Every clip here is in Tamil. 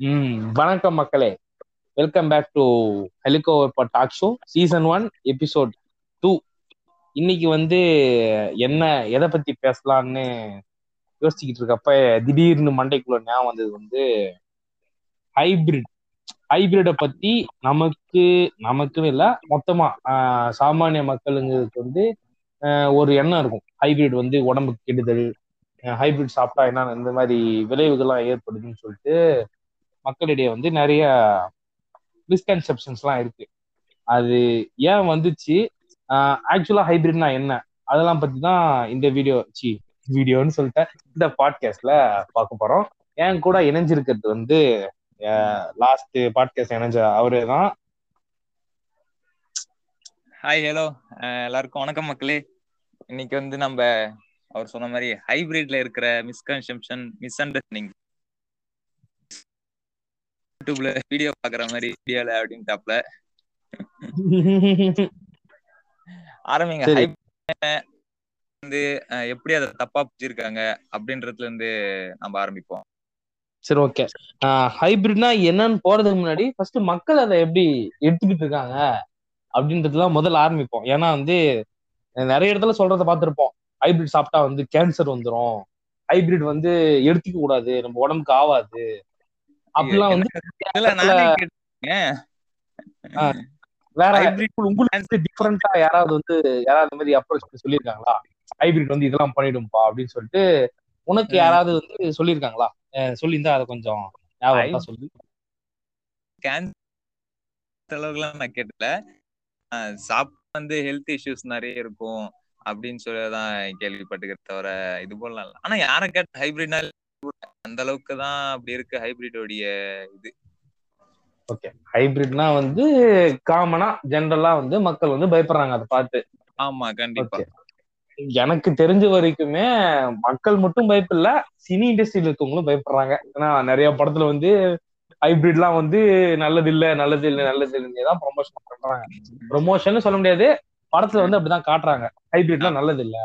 ம் வணக்கம் மக்களே. Welcome back to ஹெலிகோ talk show season one episode two இன்னைக்கு வந்து என்ன எதை பத்தி பேசலாம்னு யோசிச்சுக்கிட்டு இருக்கப்ப திடீர்னு மண்டைக்குள்ள ஞாபகம் வந்தது வந்து ஹைபிரிட் ஹைபிரிட பத்தி நமக்கு நமக்குன்னு இல்லை மொத்தமா சாமானிய மக்களுங்களுக்கு வந்து ஒரு எண்ணம் இருக்கும். ஹைபிரிட் வந்து உடம்புக்கு கெடுதல் ஹைபிரிட் சாப்பிட்டா என்ன இந்த மாதிரி விளைவுகள்லாம் ஏற்படுதுன்னு சொல்லிட்டு மக்களிடையே வந்து நிறைய மிஸ்கன்செப்ஷன்ஸ்லாம் இருக்கு. அது ஏன் வந்துச்சு? ஆக்சுவலா ஹைபிரிட்னா என்ன? அதெல்லாம் பத்தி தான் இந்த வீடியோ சி வீடியோன்னு சொல்லிட்டேன். இந்த பாட்காஸ்ட்ல பார்க்க போறோம். என் கூட இணைஞ்சிருக்கிறது வந்து லாஸ்ட் பாட்காஸ்ட் இணைஞ்ச அவரே தான். ஹாய் ஹலோ எல்லாருக்கும் வணக்கம் மக்களே. இன்னைக்கு வந்து நம்ம அவர் சொன்ன மாதிரி ஹைபிரிட்ல இருக்கிற மிஸ்கன்செப்ஷன் மிஸ் அண்டர்ஸ்டாண்டிங் யூடியூப்ல வீடியோ பாக்குற மாதிரி வீடியோல அப்படின்ட்டாப்ல. ஆரம்பிங்க. வந்து எப்படி அதை தப்பா புரிஞ்சிருக்காங்க அப்படின்றதுல இருந்து நம்ம ஆரம்பிப்போம். சரி ஓகே. ஹைபிரிட்னா என்னன்னு போறதுக்கு முன்னாடி ஃபர்ஸ்ட் மக்கள் அதை எப்படி எடுத்துக்கிட்டு இருக்காங்க அப்படின்றதுலாம் முதல்ல ஆரம்பிப்போம். ஏன்னா வந்து நிறைய இடத்துல சொல்றத பார்த்திருப்போம். ஹைபிரிட் சாப்பிட்டா வந்து கேன்சர் வந்துரும். ஹைபிரிட் வந்து எடுத்துக்க கூடாது. நம்ம உடம்புக்கு ஆகாது அப்படிலாம் வந்து வேற உங்களுக்கு டிஃபரெண்டா யாராவது வந்து யாராவது மாதிரி அப்ரோச் சொல்லியிருக்காங்களா? ஹைபிரிட் வந்து இதெல்லாம் பண்ணிடும்பா அப்படின்னு சொல்லிட்டு உனக்கு. யாராவது வந்து சொல்லியிருக்காங்களா? சொல்லியிருந்தா அதை கொஞ்சம் ஞாபகம் சொல்லு. அளவுக்குலாம் நான் கேட்டல. சாப்பிட்டு வந்து ஹெல்த் இஷ்யூஸ் நிறைய இருக்கும் அப்படின்னு சொல்லி தான் கேள்விப்பட்டுக்கிறத தவிர இது போலாம் ஆனா யார கேட்ட ஹைபிரிட்னா அந்த அளவுக்கு தான் அப்படி இருக்கு ஹைபிரிடோடைய இது. ஓகே ஹைபிரிட்னா வந்து காமனா ஜென்ரலா வந்து மக்கள் வந்து பயப்படுறாங்க அதை பார்த்து. ஆமா கண்டிப்பா. எனக்கு தெரிஞ்ச வரைக்குமே மக்கள் மட்டும் பயப்படல சினி இண்டஸ்ட்ரியில இருக்கவங்களும் பயப்படுறாங்க. ஏன்னா நிறைய படத்துல வந்து ஹைபிரிட்லாம் வந்து நல்லது இல்ல நல்லது இல்ல நல்லது இல்லைன்னு தான் ப்ரொமோஷன் பண்றாங்க. ப்ரொமோஷன் சொல்ல முடியாது படத்துல வந்து அப்படிதான் காட்டுறாங்க. ஹைபிரிட்லாம் நல்லது இல்ல.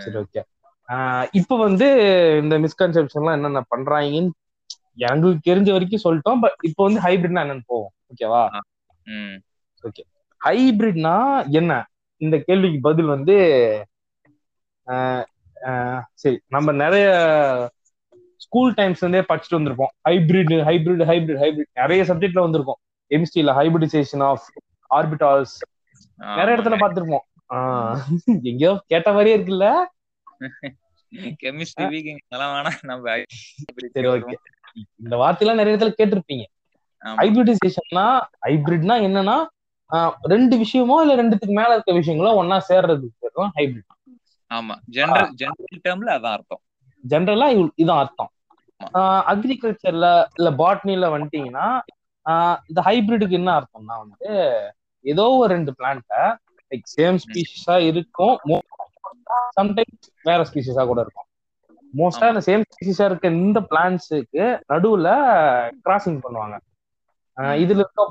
சரி ஓகே இப்ப வந்து இந்த மிஸ்கன்செப்ஷன்லாம் என்னென்ன பண்றாங்கன்னு எனக்கு தெரிஞ்ச வரைக்கும் சொல்லிட்டோம். பட் இப்போ வந்து ஹைபிரிட்னா என்னன்னு போவோம். ஓகேவா ஓகே ஹைபிரிட்னா என்ன? இந்த கேள்விக்கு பதில் வந்து சரி நம்ம நிறைய ஸ்கூல் டைம்ஸ்ல இருந்தே படிச்சுட்டு வந்திருப்போம். ஹைபிரிட் ஹைபிரிட் ஹைபிரிட் ஹைபிரிட் நிறைய சப்ஜெக்ட்ல வந்திருக்கும். கெமிஸ்ட்ரியில ஹைபிரிடைசேஷன் ஆஃப் ஆர்பிட்டால்ஸ் நிறைய இடத்துல பார்த்திருப்போம். எங்கேயோ கேட்ட மாதிரியே இருக்குல்ல? கெமிஸ்ட்ரி வீக்கிங் அதெல்லாம் வேணாம். நம்ம சரி. ஓகே இந்த வார்த்தையெல்லாம் நிறைய இடத்துல கேட்டிருப்பீங்க. ஹைபிரிடைசேஷன்னா ஹைபிரிட்னா என்னன்னா ரெண்டு விஷயமோ இல்ல ரெண்டுத்துக்கு மேல இருக்க விஷயங்களோ ஒன்னா சேர்றது. தான் ஹைபிரிட் ஆமா. ஜெனரல் ஜெனரல் டேர்ம்ல அதான் அர்த்தம். ஜென்ரலா இதான் அர்த்தம். அக்ரிகல்ச்சர்ல இல்ல பாட்னில வந்துட்டீங்கன்னா இந்த ஹைபிரிடுக்கு என்ன அர்த்தம்னா வந்து ஏதோ ஒரு ரெண்டு பிளான்ட்டை லைக் சேம் ஸ்பீஷஸா இருக்கும். சம்டைம்ஸ் வேற ஸ்பீஷஸா கூட இருக்கும். மோஸ்டா இந்த சேம் ஸ்பீஷஸா இருக்க இந்த பிளான்ட்ஸுக்கு நடுவுல கிராசிங் பண்ணுவாங்க. இதுல இருக்க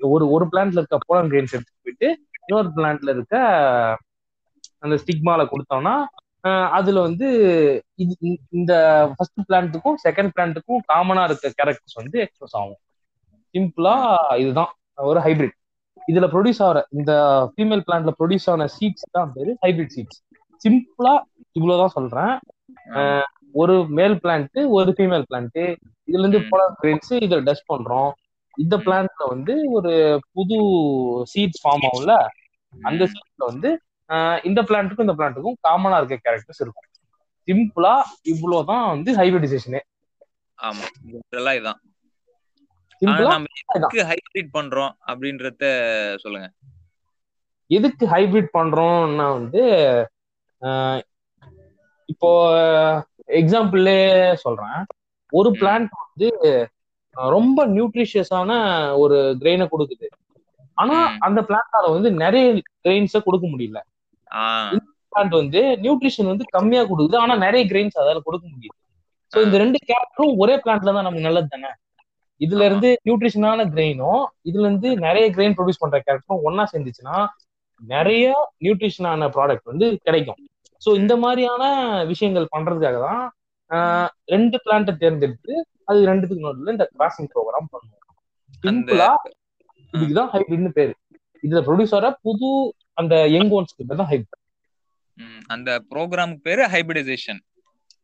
ஒரு ஒரு பிளான்ட்ல இருக்க போலன் கிரெயின்ஸ் எடுத்துட்டு போயிட்டு இன்னொரு பிளான்ட்ல இருக்க அந்த ஸ்டிக்மால கொடுத்தோம்னா அதுல வந்து இது இந்த- இந்த ஃபர்ஸ்ட் பிளான்ட்டுக்கும் செகண்ட் பிளான்ட்டுக்கும் காமனா இருக்க கேரக்டர்ஸ் வந்து எக்ஸ்பிரஸ் ஆகும். சிம்பிளா இதுதான். ஒரு ஹைபிரிட் இதுல ப்ரொடியூஸ் ஆகிற இந்த ஃபீமேல் பிளான்ட்ல ப்ரொடியூஸ் ஆன சீட்ஸ் தான் பேரு ஹைபிரிட் சீட்ஸ் சிம்பிளா இவ்வளவுதான் சொல்றேன். ஒரு மேல் பிளான்ட் ஒரு ஃபீமேல் பிளான்ட் இதுல இருந்து கிரெயின்ஸ் இதுல டஸ்ட் பண்றோம். இந்த பிளான்ட்ல வந்து ஒரு புது சீட்ஸ் ஃபார்ம் ஆகும்ல? அந்த. சீட்ல வந்து இந்த பிளான்ட்டுக்கும் இந்த பிளான்ட்டுக்கும் காமனா இருக்க கேரக்டர்ஸ் இருக்கும். சிம்பிளா இவ்வளவுதான் வந்து ஹைபிரிடைசேஷனே ஆமா. ஜெனரலா இதான். எதுக்கு ஹைபிரிட் பண்றோம் அப்படின்றத சொல்லுங்க. எதுக்கு ஹைபிரிட் பண்றோம்னா வந்து இப்போ எக்ஸாம்பிள்லே சொல்றேன். ஒரு. பிளான்ட் வந்து ரொம்ப நியூட்ரிஷியஸான ஒரு கிரெயினை கொடுக்குது. ஆனா. அந்த பிளான்டால வந்து நிறைய கிரெயின்ஸை கொடுக்க முடியல. பிளான்ட் வந்து நியூட்ரிஷன் வந்து கம்மியா கொடுக்குது. ஆனா நிறைய கிரெயின்ஸ் அதால கொடுக்க முடியுது. சோ இந்த ரெண்டு கேரக்டரும் ஒரே பிளான்ட்ல தான் நமக்கு நல்லது தானே? இதுல இருந்து நியூட்ரிஷனான கிரெயினும் இதுல இருந்து நிறைய கிரெயின் ப்ரொடியூஸ் பண்ற கேரக்டரும் ஒன்னா சேர்ந்துச்சுன்னா நிறைய நியூட்ரிஷனான ப்ராடக்ட் வந்து கிடைக்கும். சோ இந்த மாதிரியான விஷயங்கள் பண்றதுக்காக தான் ரெண்டு பிளான்ட்டை தேர்ந்தெடுத்து அது ரெண்டுத்துக்கு நடுவில் இந்த கிராசிங் ப்ரோக்ராம் பண்ணுவோம். சிம்பிளா இதுக்குதான் ஹைபிரிட்னு பேரு. இதுல ப்ரொடியூசரா புது அந்த யங் ஒன்ஸ் கிட்ட தான் ஹைபிரிட் அந்த ப்ரோக்ராமுக்கு பேரு ஹைபிரிடைசேஷன்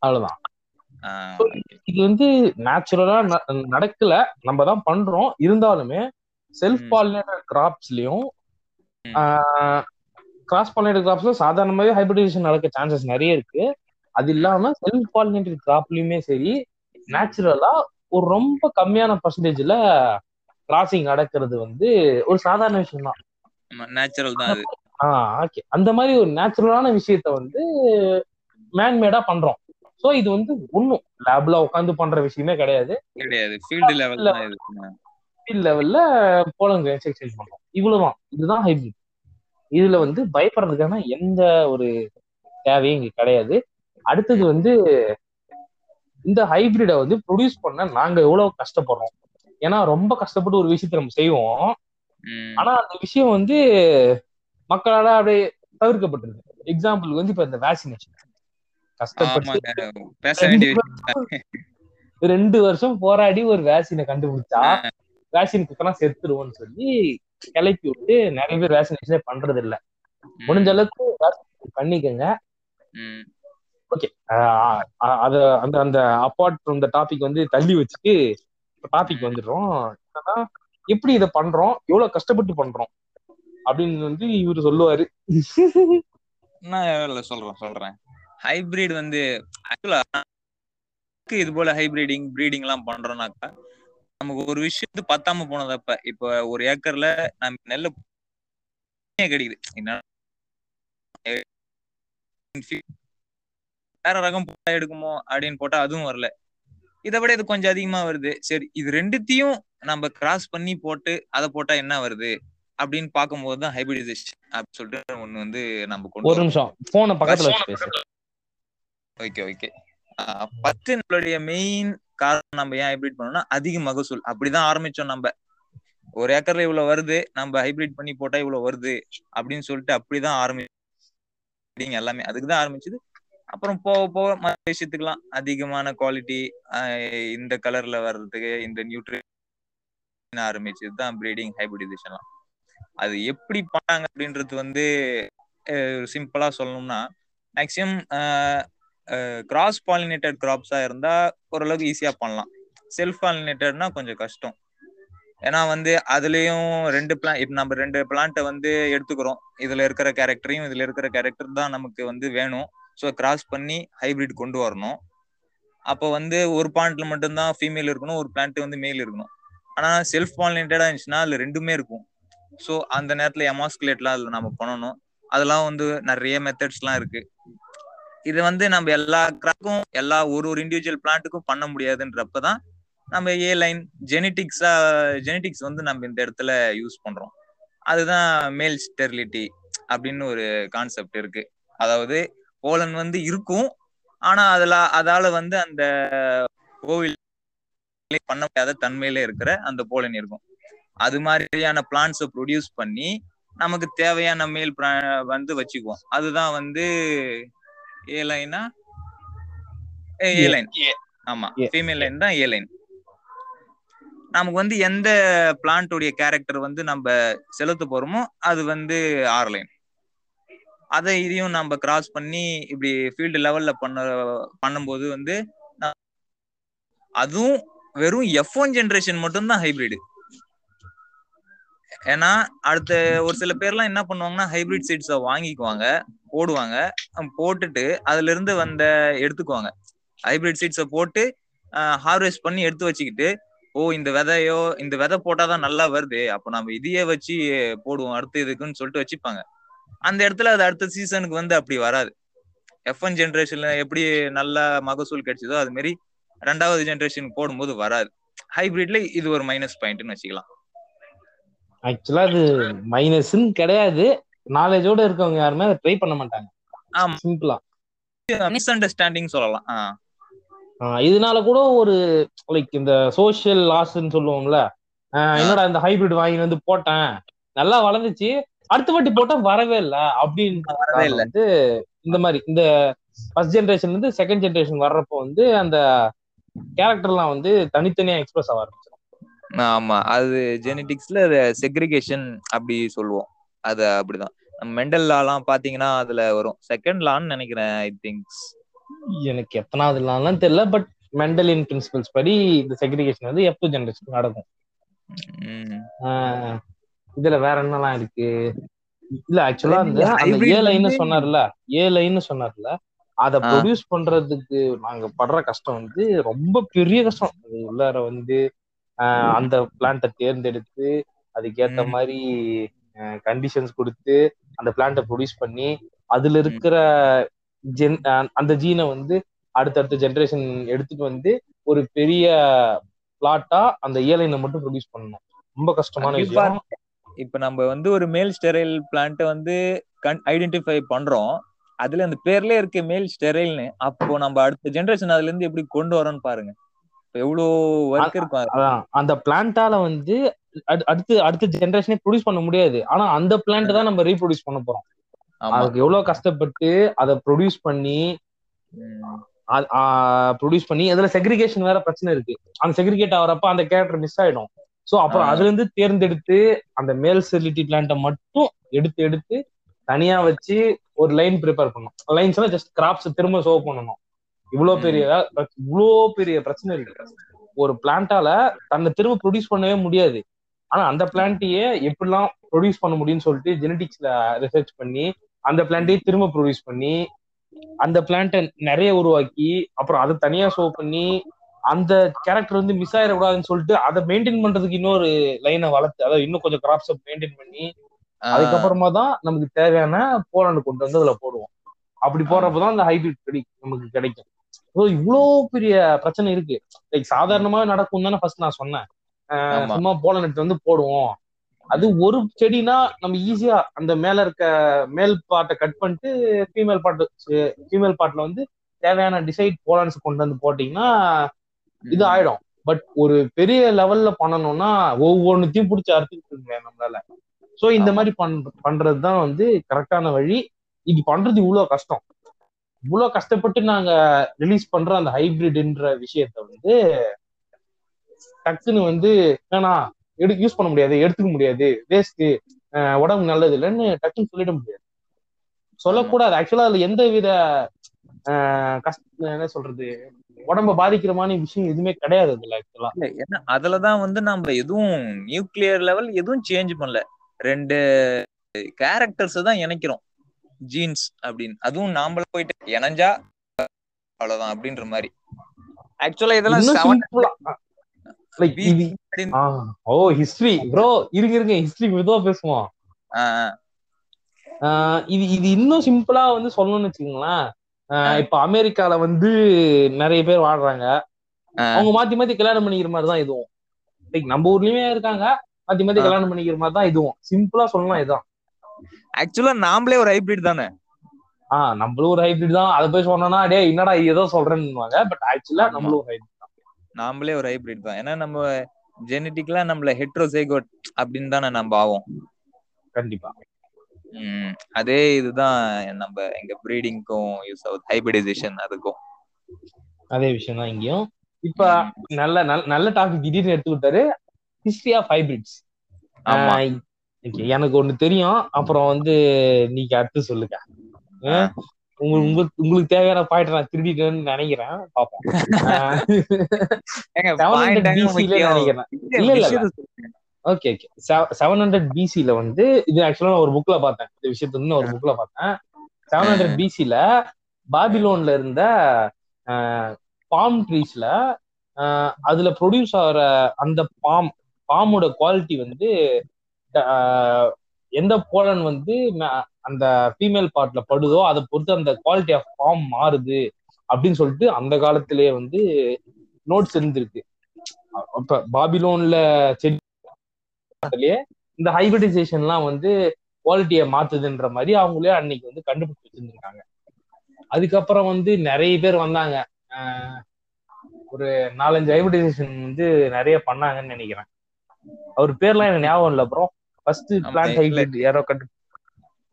அவ்வளவுதான். இது வந்து நேச்சுரலா நடக்கல. நம்ம தான் பண்றோம். இருந்தாலுமே செல்ஃப். பாலினேட்டட் கிராப்ஸ்லயும். கிராஸ் பாலினேட்டட் கிராப்ஸ்ல சாதாரணமாவே ஹைபிரிடேஷன் நடக்க சான்சஸ் நிறைய இருக்கு. அது இல்லாம செல்ஃப் பாலினேட்டட் கிராப்லயுமே சரி நேச்சுரலா ஒரு ரொம்ப கம்மியான பர்சன்டேஜ்ல கிராசிங் நடக்கிறது வந்து ஒரு சாதாரண விஷயம் தான் நேச்சுரல் தான் ஆஹ் ஓகே அந்த மாதிரி ஒரு நேச்சுரலான விஷயத்த வந்து மேன்மேடா பண்றோம். சோ இது வந்து ஒண்ணும். லேப்ல உட்காந்து பண்ற விஷயமே கிடையாது. கிடையாது. ஃபீல்டு லெவல் தான் இது. ஃபீல்ட் லெவல்ல போலங்க எக்ஸ்சேஞ்ச் பண்றோம். இவ்வளவுதான். இதுதான் ஹைபிரிட் இதுல வந்து பயப்படுறதுக்கான எந்த ஒரு தேவையும் இங்க கிடையாது. அடுத்தது வந்து இந்த ஹைபிரிட வந்து ப்ரொடியூஸ் பண்ண நாங்க எவ்வளவு கஷ்டப்படுறோம். ஏன்னா ரொம்ப கஷ்டப்பட்டு ஒரு விஷயத்த நம்ம செய்வோம். ஆனா அந்த விஷயம் வந்து மக்களால அப்படியே தவிர்க்கப்பட்டிருக்கு. எக்ஸாம்பிள் வந்து இப்ப இந்த வேக்சினேஷன் கஷ்டப்பட்டு ரெண்டு வருஷம் போராடி ஒரு வேக்சினை கண்டுபிடிச்சா வேக்சின் குத்தனா செத்துருவோம்னு சொல்லி கிளப்பி விட்டு நிறைய பேர் வேக்சினேஷனே பண்றது இல்ல முடிஞ்ச அளவுக்கு பண்ணிக்கங்க. ஓகே அத அந்த அந்த அப்பார்ட் ஃப்ரம் த டாபிக் வந்து தள்ளி வச்சுட்டு டாபிக் வந்துடுறோம் என்னன்னா எப்படி இதை பண்றோம்? எவ்வளவு கஷ்டப்பட்டு பண்றோம்? அப்படின்னு வந்து இவரு சொல்லுவாரு. நான் சொல்றேன் சொல்றேன். ஹைபிரிட் வந்து ஆக்சுவலா இது போல ஹைபிரிடிங் ப்ரீடிங் எல்லாம் பண்றோம்னாக்கா நமக்கு ஒரு விஷயத்து பத்தாம போனதப்ப இப்ப ஒரு ஏக்கர்ல நம்ம நெல்ல கிடைக்குது. என்ன வேற ரகம் போட்டா எடுக்குமோ அப்படின்னு போட்டா அதுவும் வரல. இதை விட இது கொஞ்சம் அதிகமா வருது. சரி இது ரெண்டுத்தையும் நம்ம கிராஸ் பண்ணி போட்டு அதை போட்டா என்ன வருது? அப்படின்னு பார்க்கும்போது தான் ஹைபிரிடைசேஷன் அப்படின்னு சொல்லிட்டு ஒண்ணு வந்து நம்ம கொண்டு ஒரு நிமிஷம். போனை பக்கத்துல ஓகே ஓகே. ஃபர்ஸ்ட் நம்மளுடைய மெயின் காரணம் நம்ம ஏன் ஹைபிரிட் பண்ணோம்னா அதிக மகசூல். அப்படிதான் ஆரம்பிச்சோம் நம்ம. ஒரு ஏக்கர்ல இவ்வளவு வருது நம்ம ஹைபிரிட் பண்ணி போட்டா இவ்வளவு வருது அப்படின்னு சொல்லிட்டு அப்படிதான் ஆரம்பி எல்லாமே. அதுக்கு தான் ஆரம்பிச்சது. அப்புறம் போக போக மற்ற விஷயத்துக்கெல்லாம் அதிகமான குவாலிட்டி இந்த கலர்ல வர்றதுக்கு இந்த நியூட்ரி ஆரம்பிச்சது தான் ப்ரீடிங் ஹைபிரிடைசேஷன்லாம் அது எப்படி பண்ணாங்க அப்படின்றது வந்து சிம்பிளா சொல்லணும்னா மேக்சிமம் கிராஸ் பாலினேட்டட் கிராப்ஸா இருந்தா ஓரளவுக்கு ஈஸியா பண்ணலாம். செல்ஃப் பாலினேட்டட்னா கொஞ்சம் கஷ்டம். ஏன்னா வந்து அதுலயும் ரெண்டு பிளான் இப்ப நம்ம ரெண்டு பிளான்ட்டை வந்து எடுத்துக்கிறோம். இதுல இருக்கிற கேரக்டரையும் இதுல இருக்கிற கேரக்டர் தான் நமக்கு வந்து வேணும். ஸோ கிராஸ் பண்ணி ஹைபிரிட் கொண்டு வரணும். அப்போ வந்து ஒரு பிளான்ட்ல மட்டும்தான் ஃபீமேல் இருக்கணும் ஒரு பிளான்ட் வந்து மேல் இருக்கணும். ஆனா செல்ஃப் பாலினேட்டடா இருந்துச்சுன்னா அதுல ரெண்டுமே இருக்கும். ஸோ அந்த நேரத்துல எமாஸ்குலேட்லாம் அதுல நம்ம பண்ணணும். அதெல்லாம் வந்து நிறைய மெத்தட்ஸ்லாம் இருக்கு. இது வந்து நம்ம எல்லா கிராக்கும் எல்லா ஒரு ஒரு இண்டிவிஜுவல் பிளான்ட்டுக்கும் பண்ண முடியாதுன்றப்பதான் நம்ம ஏ லைன் ஜெனட்டிக்ஸா ஜெனட்டிக்ஸ் வந்து நம்ம இந்த இடத்துல யூஸ் பண்றோம். அதுதான் மேல் ஸ்டெர்லிட்டி அப்படின்னு ஒரு கான்செப்ட் இருக்கு. அதாவது போலன் வந்து இருக்கும் ஆனா அதுல அதால வந்து அந்த கோவில் பண்ண முடியாத தன்மையில இருக்கிற அந்த போலன் இருக்கும். அது மாதிரியான பிளான்ஸை ப்ரொடியூஸ் பண்ணி நமக்கு தேவையான மேல் வந்து வச்சுக்குவோம். அதுதான் வந்து ஏ லைனா ஏ லைன் ஆமா. ஃபீமேல் லைன் தான் ஏ லைன் நமக்கு வந்து எந்த பிளான்டோடைய கேரக்டர் வந்து நம்ம செலுத்த போறோமோ அது வந்து ஆர் லைன் அதை இதையும் நம்ம கிராஸ் பண்ணி இப்படி ஃபீல்டு லெவல்ல பண்ண பண்ணும்போது வந்து அதுவும் வெறும் எஃப் ஒன் ஜென்ரேஷன் மட்டும்தான் ஹைபிரிடு ஏன்னா அடுத்த ஒரு சில பேர்லாம் என்ன பண்ணுவாங்கன்னா ஹைபிரிட் சீட்ஸை வாங்கிக்குவாங்க போடுவாங்க போட்டுட்டு அதுல இருந்து வந்த எடுத்துக்குவாங்க. ஹைபிரிட் சீட்ஸை போட்டு ஹார்வெஸ்ட் பண்ணி எடுத்து வச்சுக்கிட்டு ஓ இந்த விதையோ இந்த விதை போட்டாதான் நல்லா வருது அப்போ நம்ம இதையே வச்சு போடுவோம் அடுத்து இதுக்குன்னு சொல்லிட்டு வச்சுப்பாங்க. அந்த இடத்துல அது அடுத்த சீசனுக்கு வந்து அப்படி வராது. எஃப் ஒன் ஜென்ரேஷன்ல எப்படி நல்ல மகசூல் கிடைச்சதோ அது மாதிரி ரெண்டாவது ஜென்ரேஷனுக்கு போடும்போது வராது. ஹைபிரிட்ல இது ஒரு மைனஸ் பாயிண்ட்னு வச்சுக்கலாம். ஆக்சுவலா அது மைனஸ்ன்னு கிடையாது. நாலேஜோட இருக்கவங்க யாருமே அதை ட்ரை பண்ண மாட்டாங்க. சிம்பிளா மிஸ் அண்டர்ஸ்டாண்டிங் சொல்லலாம். இதனால கூட ஒரு லைக் இந்த சோசியல் லாஸ்ன்னு சொல்லுவோம்ல. என்னடா இந்த ஹைபிரிட் வாங்கி வந்து போட்டேன். நல்லா வளர்ந்துச்சு. அடுத்த வாட்டி போட்டா வரவே இல்ல அப்படின்னு வந்து இந்த மாதிரி இந்த ஃபர்ஸ்ட் ஜென்ரேஷன் வந்து செகண்ட் ஜென்ரேஷன் வர்றப்போ வந்து அந்த கேரக்டர்லாம் வந்து தனித்தனியா எக்ஸ்பிரஸ் ஆக ஆமா அது ஜெனடிக்ஸ்ல செக்ரிகேஷன் அப்படி சொல்லுவோம். அது அப்படிதான். மெண்டல் லாலாம் பாத்தீங்கன்னா அதுல வரும். செகண்ட் லான்னு நினைக்கிறேன் ஐ திங்க்ஸ் எனக்கு எத்தனாவது லான்லாம் தெரியல பட் மெண்டலின் பிரின்சிபல்ஸ் படி இந்த செக்ரிகேஷன் வந்து எப்போ ஜென்ரேஷன் நடக்கும். இதுல வேற என்னலாம் இருக்கு? இல்ல ஆக்சுவலா அந்த ஏ வந்து- சொன்னார்ல ஏ லைன்னு சொன்னார்ல அத. ப்ரொடியூஸ் பண்றதுக்கு நாங்க படுற கஷ்டம் வந்து ரொம்ப பெரிய கஷ்டம். உள்ளார வந்து அந்த பிளான்ட்டை தேர்ந்தெடுத்து அதுக்கேத்த. மாதிரி கண்டிஷன்ஸ் கொடுத்து அந்த பிளான்ட்டை ப்ரொடியூஸ் பண்ணி அதுல இருக்கிற ஜென் அந்த ஜீனை வந்து அடுத்தடுத்த ஜெனரேஷன் எடுத்துட்டு வந்து ஒரு பெரிய பிளாட்டா அந்த ஏலைனை மட்டும் ப்ரொடியூஸ் பண்ணணும். ரொம்ப கஷ்டமான. விஷயம். இப்ப நம்ம வந்து ஒரு மேல் ஸ்டெரைல் பிளான்ட் வந்து ஐடென்டிஃபை பண்றோம். அதுல அந்த பேர்ல இருக்க மேல் ஸ்டெரைல்னு அப்போ நம்ம அடுத்த ஜெனரேஷன் அதுல இருந்து எப்படி கொண்டு வரோம்னு பாருங்க. இப்ப எவ்வளவு ஒர்க். அதான். அந்த பிளான்ட்டால வந்து அடு- அடுத்து அடுத்த ஜெனரேஷனே ப்ரொடியூஸ் பண்ண முடியாது. ஆனா அந்த பிளான்ட் தான் நம்ம ரீப்ரொடியூஸ் பண்ண போறோம். அதுக்கு எவ்வளவு கஷ்டப்பட்டு அதை ப்ரொடியூஸ் பண்ணி. ப்ரொடியூஸ் பண்ணி அதுல செக்ரிகேஷன் வேற பிரச்சனை இருக்கு. அந்த செக்ரிகேட் ஆகிறப்ப அந்த கேரக்டர் மிஸ் ஆயிடும். சோ அப்புறம். அதுல இருந்து தேர்ந்தெடுத்து அந்த மேல் செரிலிட்டி பிளான்ட்டை மட்டும் எடுத்து எடுத்து தனியா வச்சு ஒரு லைன் ப்ரிப்பேர் பண்ணணும். லைன்ஸ்னா ஜஸ்ட் கிராப்ஸ் திரும்ப சோ பண்ணணும். இவ்வளவு பெரிய இவ்வளோ பெரிய பிரச்சனை இருக்கு. ஒரு பிளான்ட்டால தன்னை திரும்ப ப்ரொடியூஸ் பண்ணவே முடியாது. ஆனா அந்த பிளான்ட்டையே எப்படிலாம் ப்ரொடியூஸ் பண்ண முடியும்னு சொல்லிட்டு ஜெனடிக்ஸ்ல ரிசர்ச் பண்ணி அந்த பிளான்ட்டையே திரும்ப ப்ரொடியூஸ் பண்ணி அந்த பிளான்ட்டை நிறைய உருவாக்கி அப்புறம் அதை தனியா ஷோ பண்ணி அந்த கேரக்டர் வந்து மிஸ் ஆயிடக்கூடாதுன்னு சொல்லிட்டு அதை மெயின்டைன் பண்றதுக்கு இன்னொரு லைனை வளர்த்து அதாவது இன்னும் கொஞ்சம் கிராப்ஸ் மெயின்டைன் பண்ணி அதுக்கப்புறமா தான் நமக்கு தேவையான போலாண்டு கொண்டு வந்து அதுல போடுவோம். அப்படி போடுறப்பதான் அந்த ஹைபிரிட் கிடை நமக்கு கிடைக்கும். இவ்வளோ பெரிய பிரச்சனை இருக்கு. லைக் சாதாரணமாவே நடக்கும் தானே ஃபர்ஸ்ட் நான் சொன்னேன். சும்மா போலன் எடுத்து வந்து போடுவோம். அது ஒரு செடினா நம்ம ஈஸியா அந்த மேல இருக்க மேல் பார்ட்டை கட் பண்ணிட்டு ஃபீமேல் பார்ட் ஃபீமேல் பார்ட்ல வந்து தேவையான டிசைட் போலான்ஸ் கொண்டு வந்து போட்டீங்கன்னா இது ஆயிடும். பட் ஒரு பெரிய லெவல்ல பண்ணணும்னா ஒவ்வொன்னுத்தையும் பிடிச்சி அறுத்துக்கிட்டு நம்மளால. சோ இந்த. மாதிரி பண் பண்றது தான் வந்து கரெக்டான வழி. இது பண்றது இவ்வளவு கஷ்டம். இவ்வளவு கஷ்டப்பட்டு நாங்க ரிலீஸ் பண்ற அந்த ஹைபிரிட்ன்ற விஷயத்த வந்து டக்குன்னு வந்து ஏன்னா எடு யூஸ் பண்ண முடியாது எடுத்துக்க முடியாது. வேஸ்ட் உடம்பு நல்லது இல்லைன்னு டக்குன்னு சொல்லிட முடியாது. சொல்லக்கூடாது. ஆக்சுவலா அதுல எந்த வித ஆஹ் கஷ்ட என்ன சொல்றது உடம்ப பாதிக்கிற மாதிரி விஷயம் எதுவுமே கிடையாது அதுல ஆக்சுவலா ஏன்னா அதுலதான் வந்து நம்ம எதுவும் நியூக்ளியர் லெவல் எதுவும் சேஞ்ச் பண்ணல. ரெண்டு கேரக்டர்ஸ் தான் இணைக்கிறோம். ஜீன்ஸ் அப்படின்னு. அதுவும் நாமள போயிட்டு இணைஞ்சா அவ்வளவுதான் அப்படின்ற மாதிரி. ஆக்சுவலா இதெல்லாம் ஓ ஹிஸ்டரி ப்ரோ இருங்க இருங்க. ஹிஸ்டரி மெதுவா பேசுவோம். ஆ, ஆஹ் இது இது இன்னும் சிம்பிளா வந்து சொல்லணும்னு வச்சுக்கோங்களேன். இப்ப அமெரிக்கால வந்து நிறைய பேர் வாழ்றாங்க. அவங்க மாத்தி மாத்தி கல்யாணம் பண்ணிக்கிற மாதிரி தான் இதுவும். லைக் நம்ம ஊர்லயுமே இருக்காங்க. மாத்தி மாத்தி. கல்யாணம் பண்ணிக்கிற மாதிரி தான் இதுவும். சிம்பிளா சொல்லலாம் இதுதான். ஆக்சுவலா நாமளே ஒரு ஹைபிரிட் தானே? ஆஹ் நம்மளும் ஒரு ஹைபிரிட் தான். அதை போய் சொன்னோம்னா டே என்னடா ஏதோ சொல்றேன்னு பட் ஆக்சுவலா. நம்மளும் ஒரு ஹைபிரிட் நாமளே ஒரு ஹைபிரிட் தான். ஏன்னா நம்ம ஜெனட்டிக்கலா நம்மள ஹெட்ரோசைகோட் அப்படின்னு தானே நம்ம ஆவோம். கண்டிப்பா. உம் அதே இதுதான் நம்ம எங்க ப்ரீடிங்க்கும் யூஸ் ஆகுது. ஹைபிரிடைசேஷன் அதுக்கும். அதே விஷயம் தான் இங்கேயும். இப்ப நல்ல நல்ல டாபிக் திடீர்னு எடுத்துக்கிட்டாரு. ஹிஸ்டரி ஆஃப் ஹைபிரிட்ஸ் ஆமா. எனக்கு ஒண்ணு தெரியும். அப்புறம் வந்து நீங்க அடுத்து சொல்லுங்க. உங்களுக்கு உங்களுக்கு தேவையான பாயிண்ட் நான் திருடிட்டேன்னு நினைக்கிறேன். பாப்போம். நினைக்கிறேன். இல்ல, இல்ல. ஓகே ஓகே செவன் ஹண்ட்ரட் பிசில வந்து இது ஆக்சுவலா ஒரு புக்ல பார்த்தேன். இந்த விஷயத்த வந்து ஒரு புக்ல பார்த்தேன். செவன் ஹண்ட்ரட் பிசில பாபிலோன்ல இருந்த பாம் ட்ரீஸ்ல அதுல ப்ரொடியூஸ் ஆகிற அந்த பாம் பாமோட குவாலிட்டி வந்து எந்த போலன் வந்து அந்த ஃபீமேல் பார்ட்ல படுதோ அதை பொறுத்து அந்த குவாலிட்டி ஆஃப் ஃபார்ம் மாறுது அப்படின்னு சொல்லிட்டு அந்த காலத்திலேயே வந்து நோட்ஸ் இருந்திருக்கு. அப்ப பாபிலோன்ல செடி இந்த ஹைபிரிடைசேஷன்லாம் வந்து குவாலிட்டியை மாத்துதுன்ற மாதிரி அவங்களே அன்னைக்கு வந்து கண்டுபிடிச்சு வச்சிருந்துருக்காங்க. அதுக்கப்புறம் வந்து நிறைய பேர் வந்தாங்க. ஒரு நாலஞ்சு ஹைபிரிடைசேஷன் வந்து நிறைய பண்ணாங்கன்னு நினைக்கிறேன். அவர் பேர்லாம் எனக்கு ஞாபகம் இல்லை அப்புறம் ஃபர்ஸ்ட் இல்ல. ஹைபிரிட் யாரோ கண்டு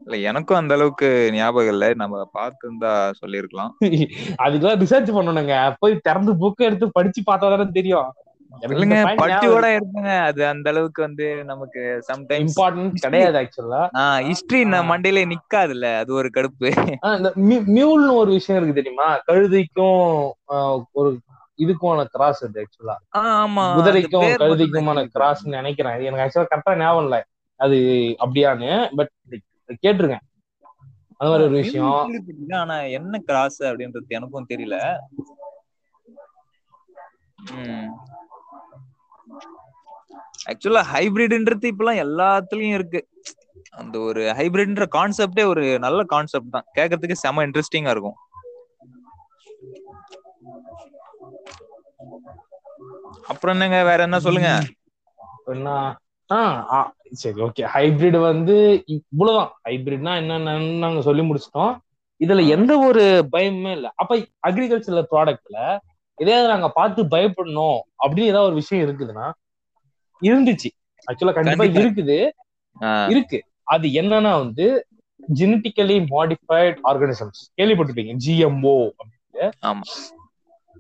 இல்ல எனக்கும் அந்த அளவுக்கு ஞாபகம் இல்ல. நம்ம பார்த்திருந்தா சொல்லியிருக்கலாம். அதுக்கெல்லாம் ரிசர்ச் பண்ணணுங்க. போய் திறந்து புக் எடுத்து படிச்சு பார்த்தா தானே தெரியும். இல்லைங்க பட்டியோட இருக்குங்க அது அந்த அளவுக்கு வந்து நமக்கு சம்டைம்ஸ் இம்பார்ட்டன்ட் கிடையாது ஆக்சுவலா ஹிஸ்டரி ஆ. மண்டையில நிக்காதுல்ல. அது ஒரு கடுப்பு. மியூல்னு ஒரு விஷயம் இருக்கு தெரியுமா? கழுதைக்கும் ஒரு இதுக்குமான கிராஸ் அது ஆக்சுவலா குதிரைக்கும் கழுதைக்குமான கிராஸ் நினைக்கிறேன். எனக்கு ஆக்சுவலா கரெக்டா ஞாபகம் இல்ல. அது அப்படியான்னு பட் கேட்டிருக்கேன். அந்த மாதிரி ஒரு விஷயம். ஆனா என்ன கிராஸ் அப்படின்றது எனக்கும் தெரியல. ஆக்சுவலா ஹைபிரிட்ன்றது இப்பெல்லாம் எல்லாத்துலயும் இருக்கு. அந்த ஒரு ஹைபிரிட்ன்ற கான்செப்டே ஒரு நல்ல கான்செப்ட் தான். கேட்கறதுக்கு செம இன்ட்ரெஸ்டிங்கா இருக்கும். அப்புறம் என்னங்க வேற என்ன சொல்லுங்க? என்ன? ஆ ஆ, சரி ஓகே ஹைபிரிட் வந்து இவ்வளவுதான். ஹைபிரிட்னா என்னன்னு நாங்க சொல்லி முடிச்சிட்டோம். இதுல எந்த ஒரு பயமுமே இல்ல. அப்ப அக்ரிகல்ச்சர் ப்ராடக்ட்ல எதையாவது நாங்க பார்த்து பயப்படணும் அப்படின்னு ஏதாவது ஒரு விஷயம் இருக்குதுன்னா இருந்துச்சு. ஆக்சுவலா கண்டிப்பா. இருக்குது. இருக்கு. அது என்னன்னா வந்து ஜெனட்டிக்கலி மாடிஃபைட் ஆர்கானிசம்ஸ் கேள்விப்பட்டிருப்பீங்க? ஜிஎம்ஓ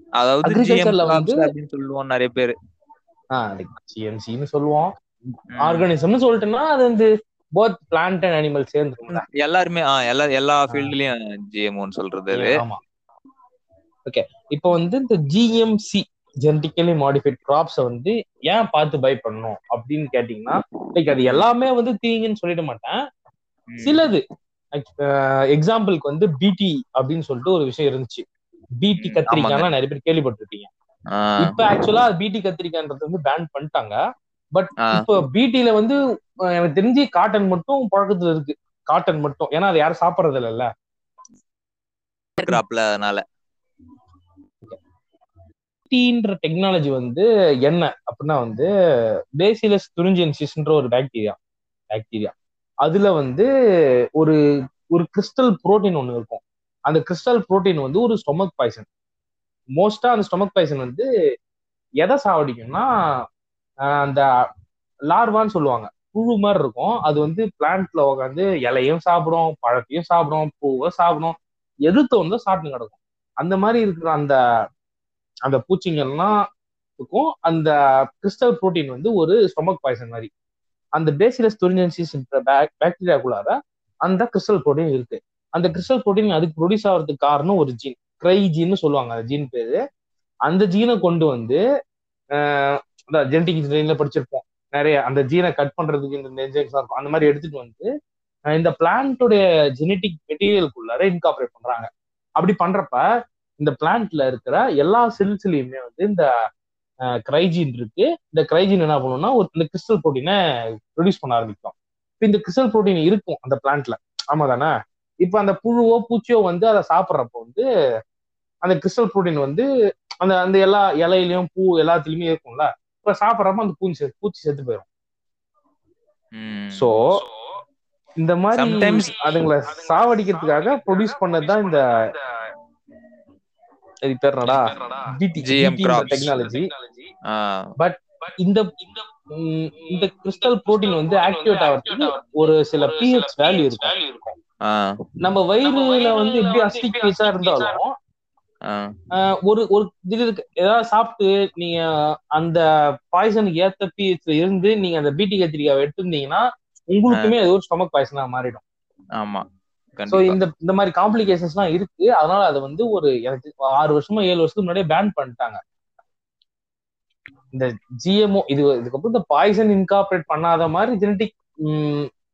அதாவது crops வந்து- அப்படின்னு சொல்லுவோம் நிறைய பேரு. ஜிஎம்சின்னு சொல்லுவோம். ஆர்கானிசம்னு சொல்லிட்டோம்னா அது வந்து போத் பிளான்ட் அண்ட் அனிமல் சேர்ந்துருக்கும்ல எல்லாருமே எல்லா எல்லா ஃபீல்ட்லயும் ஜிஎம்ஓன்னு சொல்றது ஆமா. ஓகே இப்போ வந்து இந்த ஜிஎம்சி ஜெனட்டிக்கலி மாடிஃபைட் கிராப்ஸ வந்து ஏன் பார்த்து பை பண்ணணும் அப்படின்னு கேட்டீங்கன்னா லைக் அது எல்லாமே வந்து தீங்குன்னு சொல்லிட மாட்டேன். சிலது எக்ஸாம்பிளுக்கு வந்து பிடி அப்படின்னு சொல்லிட்டு ஒரு விஷயம் இருந்துச்சு. பிடி கத்திரிக்காய்லாம் நிறைய பேர் கேள்விப்பட்டிருப்பீங்க. ஆ, இப்ப ஆக்சுவலா பிடி கத்திரிக்காய்ன்றது வந்து பேன் பண்ணிட்டாங்க. பட். இப்போ பிடில வந்து எனக்கு தெரிஞ்சு காட்டன் மட்டும் பழக்கத்துல இருக்கு. காட்டன் மட்டும். ஏன்னா அது யாரும் சாப்பிடுறது இல்லைல்ல கிராப்ல அதனால டெக்னாலஜி வந்து என்ன அப்படின்னா வந்து பேசிலஸ் துரிஞ்சியன்சிஸ்ன்ற ஒரு பாக்டீரியா பாக்டீரியா அதுல வந்து ஒரு ஒரு கிறிஸ்டல் புரோட்டீன் ஒன்று இருக்கும். அந்த கிறிஸ்டல் புரோட்டீன் வந்து ஒரு ஸ்டொமக் பாய்சன் மோஸ்டா அந்த ஸ்டொமக் பாய்சன் வந்து எதை சாவடிக்கும்னா அந்த லார்வான்னு சொல்லுவாங்க. புழு மாதிரி இருக்கும். அது வந்து பிளான்ட்ல உட்காந்து இலையும் சாப்பிடும் பழத்தையும் சாப்பிடும் பூவை சாப்பிடும். எது தோணுதோ சாப்பிட்டு கிடக்கும் அந்த மாதிரி இருக்கிற அந்த அந்த பூச்சிங்கள்லாம் இருக்கும் அந்த கிறிஸ்டல் புரோட்டீன் வந்து ஒரு ஸ்டொமக் பாய்சன் மாதிரி. அந்த பேசிலஸ் துரிஞ்சன்சிஸ் பாக்டீரியாக்குள்ளார அந்த கிறிஸ்டல் புரோட்டீன் இருக்கு. அந்த கிறிஸ்டல் புரோட்டீன் அதுக்கு ப்ரொடியூஸ் ஆகிறதுக்கு காரணம் ஒரு ஜீன் கிரை ஜீன்னு சொல்லுவாங்க. அந்த ஜீன் பேரு. அந்த ஜீனை கொண்டு வந்து ஜெனடிக் இன்ஜினியரிங்ல படிச்சிருப்போம் நிறைய அந்த ஜீனை கட் பண்றதுக்கு இந்த என்ஜைம்ஸ் இருக்கும். அந்த மாதிரி எடுத்துட்டு வந்து இந்த பிளான்ட்டுடைய ஜெனட்டிக் மெட்டீரியலுக்குள்ளார இன்கார்பரேட் பண்றாங்க. அப்படி பண்றப்ப இந்த பிளான்ட்ல இருக்கிற எல்லா செல்ஸ்லயுமே வந்து இந்த கிரைஜின் இருக்கு. இந்த கிரைஜின் என்ன பண்ணும்னா ஒரு இந்த கிறிஸ்டல் புரோட்டீனை ப்ரொடியூஸ் பண்ண ஆரம்பிக்கும். இப்போ இந்த கிறிஸ்டல் புரோட்டீன் இருக்கும் அந்த பிளான்ட்ல ஆமா தானே? இப்போ அந்த புழுவோ பூச்சியோ வந்து அதை சாப்பிட்றப்போ வந்து அந்த கிறிஸ்டல் புரோட்டீன் வந்து அந்த அந்த எல்லா இலையிலயும் பூ எல்லாத்துலயுமே இருக்கும்ல? இப்ப சாப்பிட்றப்ப அந்த பூச்சி பூச்சி செத்து போயிடும். சோ இந்த மாதிரி அதுங்களை சாவடிக்கிறதுக்காக ப்ரொடியூஸ் பண்ணதுதான் இந்த இது பேர் என்னடா? பிடி. டெக்னாலஜி ஆ, இந்த இந்த கிறிஸ்டல் புரோட்டீன் வந்து ஆக்டிவேட் ஆகிறதுக்கு ஒரு சில பிஹெச் வேல்யூ இருக்கும். நம்ம வயிறுல வந்து எப்படி அஸ்டிக் இருந்தாலும் ஒரு ஒரு இது இருக்கு ஏதாவது சாப்பிட்டு நீங்க அந்த பாய்சனுக்கு ஏத்த பிஹெச்ல இருந்து நீங்க அந்த பிடி கத்திரிக்காவை எடுத்திருந்தீங்கன்னா உங்களுக்குமே அது ஒரு ஸ்டொமக் பாய்சனா மாறிடும். ஆமா சோ இந்த இந்த மாதிரி காம்ப்ளிகேஷன்ஸ் எல்லாம் இருக்கு. அதனால அது வந்து ஒரு எனக்கு ஆறு வருஷமா ஏழு வருஷத்துக்கு முன்னாடியே பேன் பண்ணிட்டாங்க. இந்த ஜிஎம்ஓ இது இதுக்கப்புறம் இந்த பாய்சன் இன்கார்பரேட் பண்ணாத மாதிரி ஜெனட்டிக்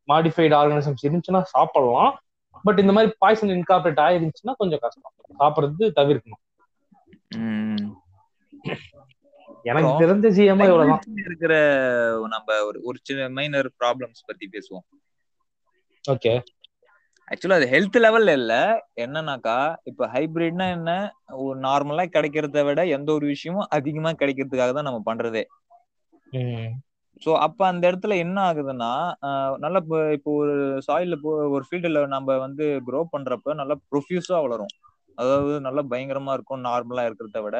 மாடிஃபைடு ஆர்கானிசம்ஸ் இருந்துச்சுன்னா சாப்பிடலாம். பட் இந்த மாதிரி பாய்சன் இன்கார்பரேட் ஆயிருந்துச்சுன்னா கொஞ்சம் கஷ்டம். சாப்பிடுறது தவிர்க்கணும். எனக்கு தெரிஞ்ச ஜிஎம்ஓ இவ்வளவுதான் இருக்கிற நம்ம ஒரு ஒரு சின்ன மைனர் ப்ராப்ளம்ஸ் பத்தி பேசுவோம். ஓகே ஆக்சுவலா அது ஹெல்த் லெவல்ல இல்ல. என்னன்னாக்கா இப்ப ஹைபிரிட்னா என்ன? ஒரு நார்மலா கிடைக்கிறத விட எந்த ஒரு விஷயமும் அதிகமா கிடைக்கிறதுக்காக தான் நம்ம பண்றதே. சோ அப்ப அந்த இடத்துல என்ன ஆகுதுன்னா நல்லா இப்போ இப்போ ஒரு சாயில போ ஒரு ஃபீல்டுல நம்ம வந்து க்ரோ பண்றப்ப நல்லா ப்ரொஃபியூஸா வளரும். அதாவது நல்லா பயங்கரமா இருக்கும் நார்மலா இருக்கிறத விட.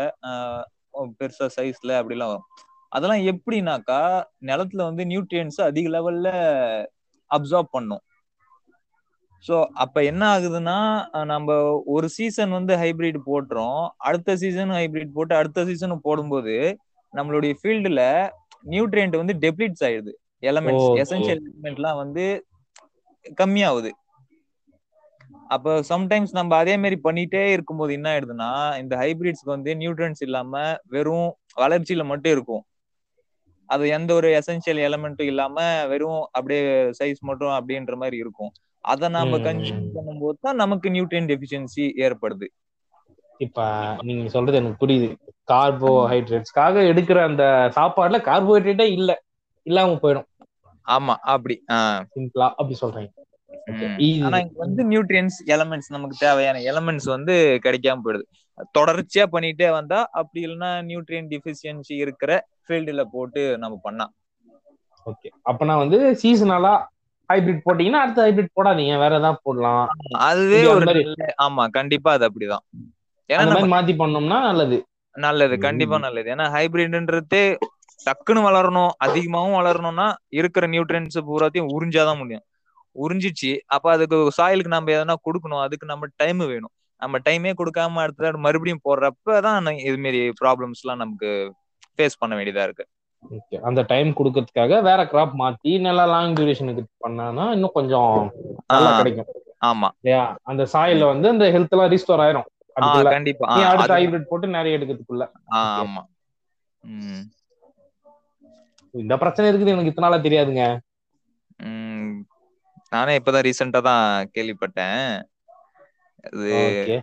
பெருசா சைஸ்ல அப்படிலாம் வரும். அதெல்லாம் எப்படின்னாக்கா நிலத்துல வந்து நியூட்ரியன்ஸ் அதிக லெவல்ல அப்சார்ப் பண்ணும். சோ அப்ப என்ன ஆகுதுன்னா நம்ம ஒரு சீசன் வந்து ஹைபிரிட் போட்டுறோம் அடுத்த சீசன் ஹைபிரிட் போட்டு அடுத்த சீசனும் போடும்போது நம்மளுடைய ஃபீல்டுல நியூட்ரியன்ட் வந்து டெப்ளிட்ஸ் ஆயிடுது. Elements Okay. எசென்சியல் எலிமெண்ட்லாம் வந்து கம்மியாகுது. அப்போ சம்டைம்ஸ் நம்ம அதே மாதிரி பண்ணிட்டே இருக்கும்போது என்ன ஆயிடுதுன்னா இந்த ஹைபிரிட்ஸ்க்கு வந்து நியூட்ரன்ஸ் இல்லாம வெறும் வளர்ச்சியில மட்டும் இருக்கும். அது எந்த ஒரு எசென்சியல் எலமெண்ட்டும் இல்லாம வெறும் அப்படியே சைஸ் மட்டும் அப்படின்ற மாதிரி இருக்கும். அதை நாம. கன்சியூம் பண்ணும்போது தான் நமக்கு நியூட்ரியன் டெஃபிஷியன்சி ஏற்படுது. இப்ப நீங்க சொல்றது எனக்கு புரியுது. கார்போஹைட்ரேட்ஸ்க்காக எடுக்கிற அந்த சாப்பாடுல கார்போஹைட்ரேட்டே இல்ல. இல்லாம போயிடும். ஆமா அப்படி. சிம்பிளா அப்படி சொல்றீங்க. ஆனா இங்க வந்து நியூட்ரியன்ஸ் எலமெண்ட்ஸ் நமக்கு தேவையான எலமெண்ட்ஸ் வந்து கிடைக்காம போயிடுது. தொடர்ச்சியா பண்ணிட்டே வந்தா அப்படி இல்லைன்னா நியூட்ரியன் டிஃபிஷியன்சி இருக்கிற ஃபீல்டுல போட்டு நம்ம பண்ணா ஓகே. அப்பனா வந்து சீசனலா ஹைபிரிட் போட்டீங்கன்னா அடுத்த ஹைபிரிட் போடாதீங்க. வேற ஏதாவது போடலாம். அதுவே ஒரு ஆமா கண்டிப்பா அது அப்படிதான். ஏன்னா மாத்தி பண்ணோம்னா நல்லது. நல்லது கண்டிப்பா. நல்லது. ஏன்னா ஹைபிரிட்ன்றதே டக்குன்னு வளரணும் அதிகமாவும் வளரணும்னா இருக்கிற நியூட்ரியன்ஸ் பூராத்தையும் உறிஞ்சாதான் முடியும். உறிஞ்சிச்சு அப்ப அதுக்கு சாயிலுக்கு நம்ம எதனா கொடுக்கணும் அதுக்கு நம்ம டைம் வேணும். நம்ம டைமே கொடுக்காம அடுத்த மறுபடியும் போடுறப்பதான் இது மாதிரி ப்ராப்ளம்ஸ் எல்லாம் நமக்கு ஃபேஸ் பண்ண வேண்டியதா இருக்கு. ஓகே. அந்த டைம் கொடுக்கறதுக்காக வேற கிராப் மாத்தி நல்லா லாங் டியூரேஷனுக்கு பண்ணானா இன்னும் கொஞ்சம் நல்லா கிடைக்கும். ஆமா. இல்லையா? அந்த சாயில வந்து அந்த ஹெல்த் எல்லாம் ரீஸ்டோர் ஆயிரும். கண்டிப்பா. அடுத்த ஹைபிரிட் போட்டு நிறைய எடுக்கிறதுக்குள்ள. ஆமா. இந்த பிரச்சனை இருக்குது எனக்கு இத்தனை நாளா தெரியாதுங்க நானே இப்பதான் ரீசெண்டா தான் கேள்விப்பட்டேன். அது ஓகே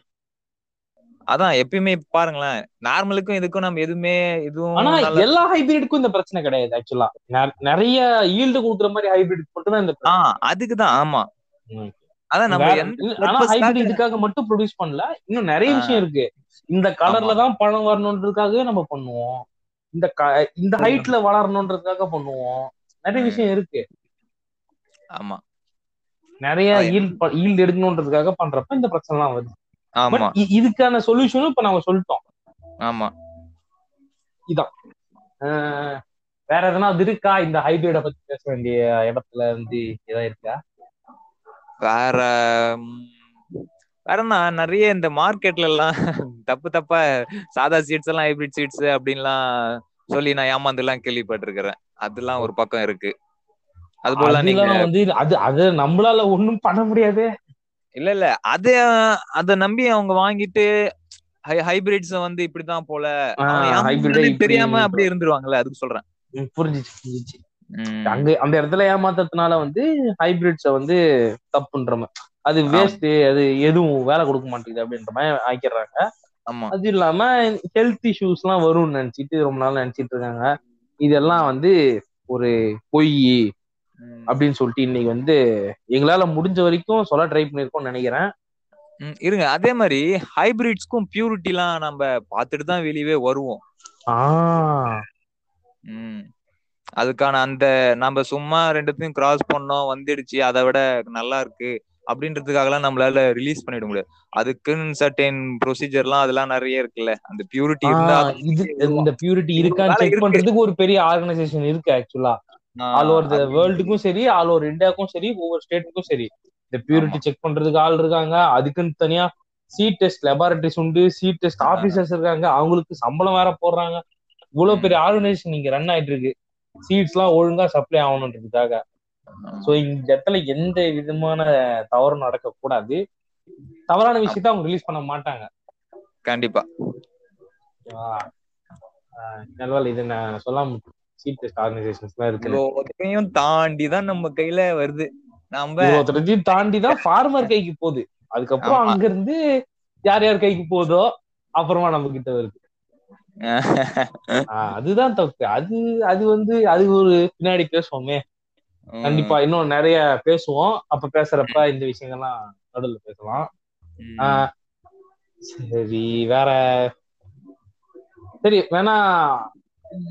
அதான் எப்பயுமே பாருங்களேன். நார்மலுக்கும் இதுக்கும் நம்ம எதுவுமே இதுவும் ஆனா எல்லா ஹைபிரிடுக்கும் இந்த பிரச்சனை கிடையாது ஆக்சுவலா நிறைய ஈல்டு கொடுக்குற மாதிரி ஹைபிரிட் மட்டும் தான் இந்த அதுக்குதான் ஆமா. அதான் நம்ம இதுக்காக மட்டும் ப்ரொடியூஸ் பண்ணல. இன்னும் நிறைய. விஷயம் இருக்கு. இந்த கலர்ல. தான் பழம் வரணுன்றதுக்காகவே நம்ம பண்ணுவோம். இந்த இந்த ஹைட்ல வளரணுன்றதுக்காக பண்ணுவோம். நிறைய. விஷயம் இருக்கு. ஆமா. நிறைய ஈல்ட் ஈல்டு எடுக்கணுன்றதுக்காக பண்றப்ப இந்த பிரச்சனை எல்லாம் வருது ஆமா. இதுக்கான சொல்யூஷனும் இப்ப நம்ம சொல்லிட்டோம். ஆமா. அஹ் வேற எதனா அது இருக்கா? இந்த ஹைபிரிட பத்தி பேச வேண்டிய இடத்துல இருந்து ஏதாவது இருக்கா? வேற வேற என்ன நிறைய இந்த மார்க்கெட்ல எல்லாம் தப்பு தப்பா சாதா சீட்ஸ் எல்லாம் ஹைபிரிட் சீட்ஸ் அப்படின்லாம் சொல்லி நான் ஏமாந்து எல்லாம் கேள்விப்பட்டிருக்கிறேன். அதெல்லாம் ஒரு பக்கம் இருக்கு. அது போல வந்து அது அது நம்மளால ஒண்ணும் பண்ண முடியாது. இல்ல இல்ல. அத அத நம்பி அவங்க வாங்கிட்டு ஹைபிரிட்ஸ் வந்து இப்படிதான் போல. தெரியாம அப்படியே இருந்துருவாங்கல்ல அதுக்கு சொல்றேன். புரிஞ்சுச்சு புரிஞ்சுச்சு. அங்க அந்த இடத்துல ஏமாத்ததுனால வந்து ஹைபிரிட்ஸ வந்து தப்புன்ற மாதிரி அது வேஸ்ட் அது எதுவும் வேலை கொடுக்க மாட்டேங்குது அப்படின்ற மாதிரி ஆக்கிடுறாங்க. ஆமா. அது இல்லாம ஹெல்த் இஷ்யூஸ் எல்லாம் வரும்னு நினைச்சிட்டு ரொம்ப நாள் நினைச்சிட்டு இருக்காங்க. இதெல்லாம் வந்து ஒரு பொய். அப்படின்னு சொல்லிட்டு இன்னைக்கு வந்து எங்களால முடிஞ்ச வரைக்கும் சொல்ல ட்ரை பண்ணிருக்கோம்னு நினைக்கிறேன். இருங்க. அதே மாதிரி ஹைபிரிட்ஸ்க்கும் பியூரிட்டிலாம் நம்ம பார்த்துட்டு தான் வெளியவே வருவோம். ஆஹ். அதுக்கான அந்த நம்ம சும்மா ரெண்டுத்தையும் கிராஸ் பண்ணோம் வந்துடுச்சு அதை விட நல்லா இருக்கு அப்படின்றதுக்காகலாம் நம்மளால ரிலீஸ் பண்ணிட முடியாது. அதுக்குன்னு சர்டைன் ப்ரொசீஜர்லாம் அதெல்லாம் நிறைய இருக்குல்ல. அந்த பியூரிட்டி இருந்தா இது இந்த பியூரிட்டி இருக்கான்னு செக். பண்றதுக்கு ஒரு பெரிய ஆர்கனைசேஷன் இருக்கு ஆக்சுவலா ஆல் ஓவர் த வேர்ல்டுக்கும் சரி ஆல் ஓவர் இந்தியாவுக்கும் சரி ஒவ்வொரு ஸ்டேட்டுக்கும் சரி. இந்த பியூரிட்டி செக் பண்றதுக்கு ஆள் இருக்காங்க. அதுக்குன்னு தனியா சீட் டெஸ்ட் லெபார்டரிஸ் உண்டு. Seed test. ஆபீசர்ஸ் இருக்காங்க. அவங்களுக்கு சம்பளம் வேற போடுறாங்க. இவ்வளவு பெரிய ஆர்கனைசேஷன் இங்க ரன் ஆயிட்டு இருக்கு. சீட்ஸ் எல்லாம் ஒழுங்கா சப்ளை ஆகணுன்றதுக்காக. சோ இந்த இடத்துல எந்த விதமான தவறும் நடக்க கூடாது தவறான விஷயத்த அவங்க ரிலீஸ் பண்ண மாட்டாங்க. கண்டிப்பா. நல்ல இது நான் சொல்லாம சீட் டெஸ்ட் ஆர்கனைசேஷன்ஸ் எல்லாம் இருக்கு இவ்வளோத்தையும் தாண்டி தான் நம்ம கையில வருது. நம்ம இருபத்தஞ்சையும் தாண்டி தான் ஃபார்மர் கைக்கு போகுது. அதுக்கப்புறம். அங்க இருந்து யார் யார் கைக்கு போகுதோ அப்புறமா நம்ம கிட்ட வருது. அதுதான் தப்பு. அது அது வந்து அது ஒரு பின்னாடி பேசுவோமே. கண்டிப்பா இன்னும் நிறைய பேசுவோம். அப்ப பேசுறப்ப இந்த விஷயங்கள்லாம் நடுவில் பேசலாம். சரி வேற. சரி வேணா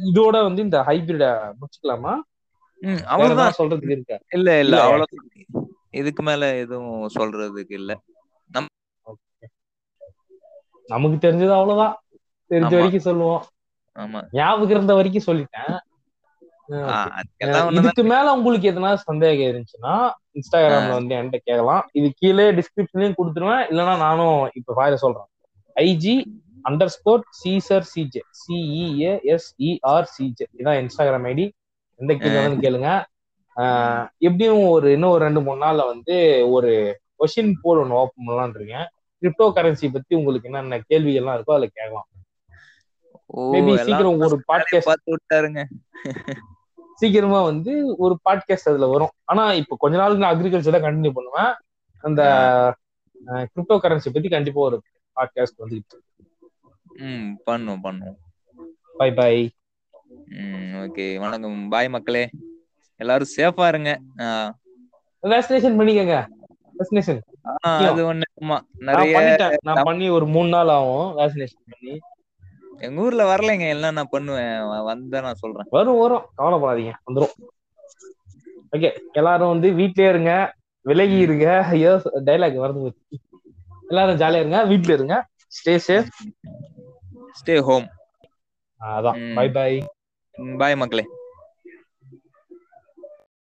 இதோட வந்து இந்த ஹைபிரிட முடிச்சுக்கலாமா? அவ்வளவுதான். சொல்றதுக்கு இருக்கா? இல்ல இல்ல இல்ல. அவ்வளவு இதுக்கு மேல எதுவும் சொல்றதுக்கு இல்ல. நமக்கு தெரிஞ்சது அவ்வளவுதான். தெரிஞ்ச. வரைக்கும் சொல்லுவோம். ஆமா. ஞாபகம் இருந்த வரைக்கும் சொல்லிட்டேன். இதுக்கு மேல உங்களுக்கு எதனா சந்தேகம் இருந்துச்சுன்னா இன்ஸ்டாகிராம்ல வந்து என்கிட்ட கேட்கலாம். இது கீழே டிஸ்கிரிப்ஷன்லயும் கொடுத்துருவேன். இல்லைன்னா நானும் இப்ப ஃபைல சொல்றேன். IG underscore Caesar CJ CEA S ER CJ இதான் இன்ஸ்டாகிராம் ஐடி எந்த கீழே வேணும்னு கேளுங்க. ஆஹ் எப்படியும் ஒரு இன்னும் ஒரு ரெண்டு மூணு நாள்ல வந்து ஒரு கொஷின் போல் ஒன்று ஓப்பன் பண்ணலாம்னு இருக்கேன். கிரிப்டோ கரன்சி பத்தி உங்களுக்கு என்னென்ன கேள்விகள்லாம் இருக்கோ அதுல கேட்கலாம். மேபி சீக்கிரம் ஒரு பாட்காஸ்ட் பார்த்து விட்டாருங்க. சீக்கிரமா வந்து ஒரு பாட்காஸ்ட் அதுல வரும். ஆனா இப்ப கொஞ்ச நாளுக்கு நான் அக்ரிகல்ச்சர் தான் கண்டினியூ பண்ணுவேன். அந்த கிரிப்டோ கரன்சி பத்தி கண்டிப்பா ஒரு பாட்காஸ்ட் வந்துட்டு ம் பண்ணுவோம் பண்ணுவோம். பை பை ம் ஓகே வணக்கம். பாய் மக்களே. எல்லாரும் சேஃபா இருங்க. வேக்சினேஷன் பண்ணிக்கங்க. வேக்சினேஷன் அது ஒண்ணு நிறைய நான் பண்ணி ஒரு மூணு நாள் ஆகும் வேக்சினேஷன் பண்ணி. எங்க ஊர்ல வரலைங்க எல்லாம் நான் பண்ணுவேன். வந்தா நான் சொல்றேன். வரும் வரும். கவலைப்படாதீங்க வந்துரும். ஓகே எல்லாரும் வந்து வீட்லயே இருங்க விலகி இருங்க. ஐயோ டைலாக் வருது போச்சு. எல்லாரும் ஜாலியா இருங்க வீட்ல இருங்க. ஸ்டே சேஃப் ஸ்டே ஹோம் அதான். பை பை பாய் மக்களே.